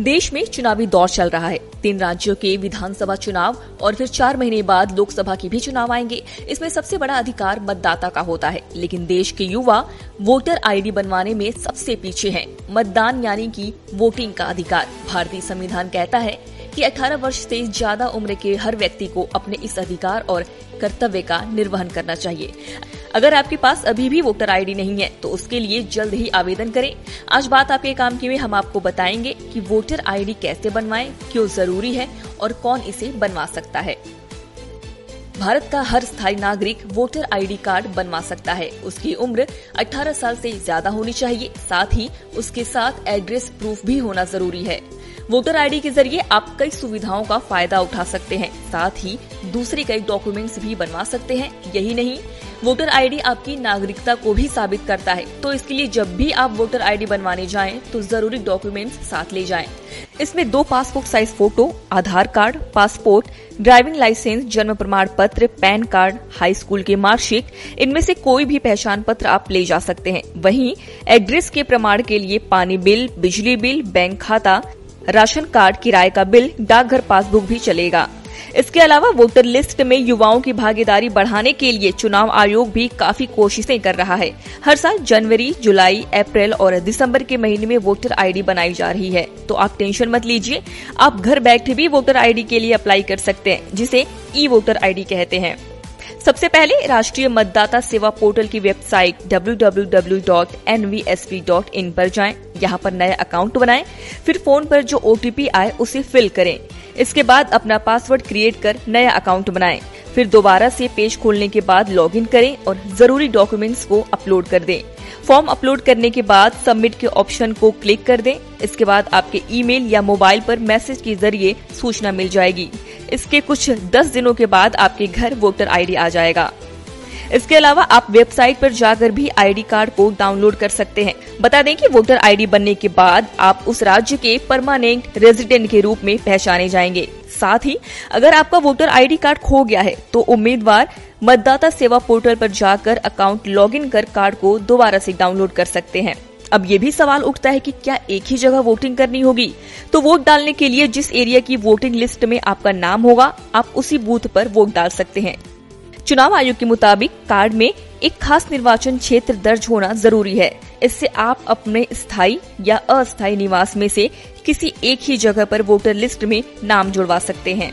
देश में चुनावी दौर चल रहा है। तीन राज्यों के विधानसभा चुनाव और फिर चार महीने बाद लोकसभा के भी चुनाव आएँगे। इसमें सबसे बड़ा अधिकार मतदाता का होता है। लेकिन देश के युवा वोटर आईडी बनवाने में सबसे पीछे हैं। मतदान यानी कि वोटिंग का अधिकार। भारतीय संविधान कहता है कि 18 वर्ष से ज़्यादा उम्र के हर व्यक्ति को अपने इस अधिकार और कर्तव्य का निर्वहन करना चाहिए। अगर आपके पास अभी भी वोटर आईडी नहीं है तो उसके लिए जल्द ही आवेदन करें। आज बात आपके काम की हम आपको बताएँगे कि वोटर आईडी कैसे बनवाएँ, क्यों ज़रूरी है और कौन इसे बनवा सकता है। भारत का हर स्थायी नागरिक वोटर आईडी कार्ड बनवा सकता है। उसकी उम्र 18 साल से ज़्यादा होनी चाहिए। साथ ही उसके साथ एड्रेस प्रूफ भी होना ज़रूरी है। वोटर आईडी के ज़रिए आप कई सुविधाओं का फ़ायदा उठा सकते हैं। साथ ही दूसरे कई डॉक्यूमेंट्स भी बनवा सकते हैं। यही नहीं, वोटर आईडी आपकी नागरिकता को भी साबित करता है। तो इसके लिए जब भी आप वोटर आईडी बनवाने जाएँ तो ज़रूरी डॉक्यूमेंट्स साथ ले जाएँ। इसमें दो passport size photo Aadhaar card passport driving licence जन्म प्रमाण पत्र, पैन कार्ड हाई स्कूल के मार्कशीट इनमें से कोई भी पहचान पत्र आप ले जा सकते हैं। वहीं एड्रेस के प्रमाण के लिए पानी बिल, बिजली बिल बैंक खाता राशन कार्ड, किराए का बिल, डाकघर, पासबुक भी चलेगा। इसके अलावा वोटर लिस्ट में युवाओं की भागीदारी बढ़ाने के लिए चुनाव आयोग भी काफ़ी कोशिशें कर रहा है। हर साल जनवरी, जुलाई, अप्रैल और दिसंबर के महीने में वोटर आईडी बनाई जा रही है। तो आप टेंशन मत लीजिए, आप घर बैठे भी वोटर आईडी के लिए अप्लाई कर सकते हैं, जिसे ई वोटर आईडी कहते हैं। सबसे पहले राष्ट्रीय मतदाता सेवा पोर्टल की वेबसाइट www.nvsp.in पर जाएँ। यहाँ पर नया अकाउंट बनाएँ, फिर फ़ोन पर जो ओटीपी आए उसे फिल करें। इसके बाद अपना पासवर्ड क्रिएट कर नया अकाउंट बनाएँ। फिर दोबारा से पेज खोलने के बाद लॉगिन करें और ज़रूरी डॉक्यूमेंट्स को अपलोड कर दें। फॉर्म अपलोड करने के बाद सबमिट के ऑप्शन को क्लिक कर दें। इसके बाद आपके ईमेल या मोबाइल पर मैसेज के ज़रिए सूचना मिल जाएगी। इसके कुछ 10 दिनों के बाद आपके घर वोटर आईडी आ जाएगा। इसके अलावा आप वेबसाइट पर जाकर भी आईडी कार्ड को डाउनलोड कर सकते हैं। बता दें कि वोटर आईडी बनने के बाद आप उस राज्य के परमानेंट रेजिडेंट के रूप में पहचाने जाएँगे। साथ ही, अगर आपका वोटर आईडी कार्ड खो गया है तो उम्मीदवार मतदाता सेवा पोर्टल पर जाकर अकाउंट लॉगिन कर कार्ड को दोबारा से डाउनलोड कर सकते हैं। अब ये भी सवाल उठता है कि क्या एक ही जगह वोटिंग करनी होगी? तो वोट डालने के लिए जिस एरिया की वोटिंग लिस्ट में आपका नाम होगा, आप उसी बूथ पर वोट डाल सकते हैं। चुनाव आयोग के मुताबिक कार्ड में एक खास निर्वाचन क्षेत्र दर्ज होना ज़रूरी है। इससे आप अपने स्थायी या अस्थायी निवास में से किसी एक ही जगह पर वोटर लिस्ट में नाम जुड़वा सकते हैं।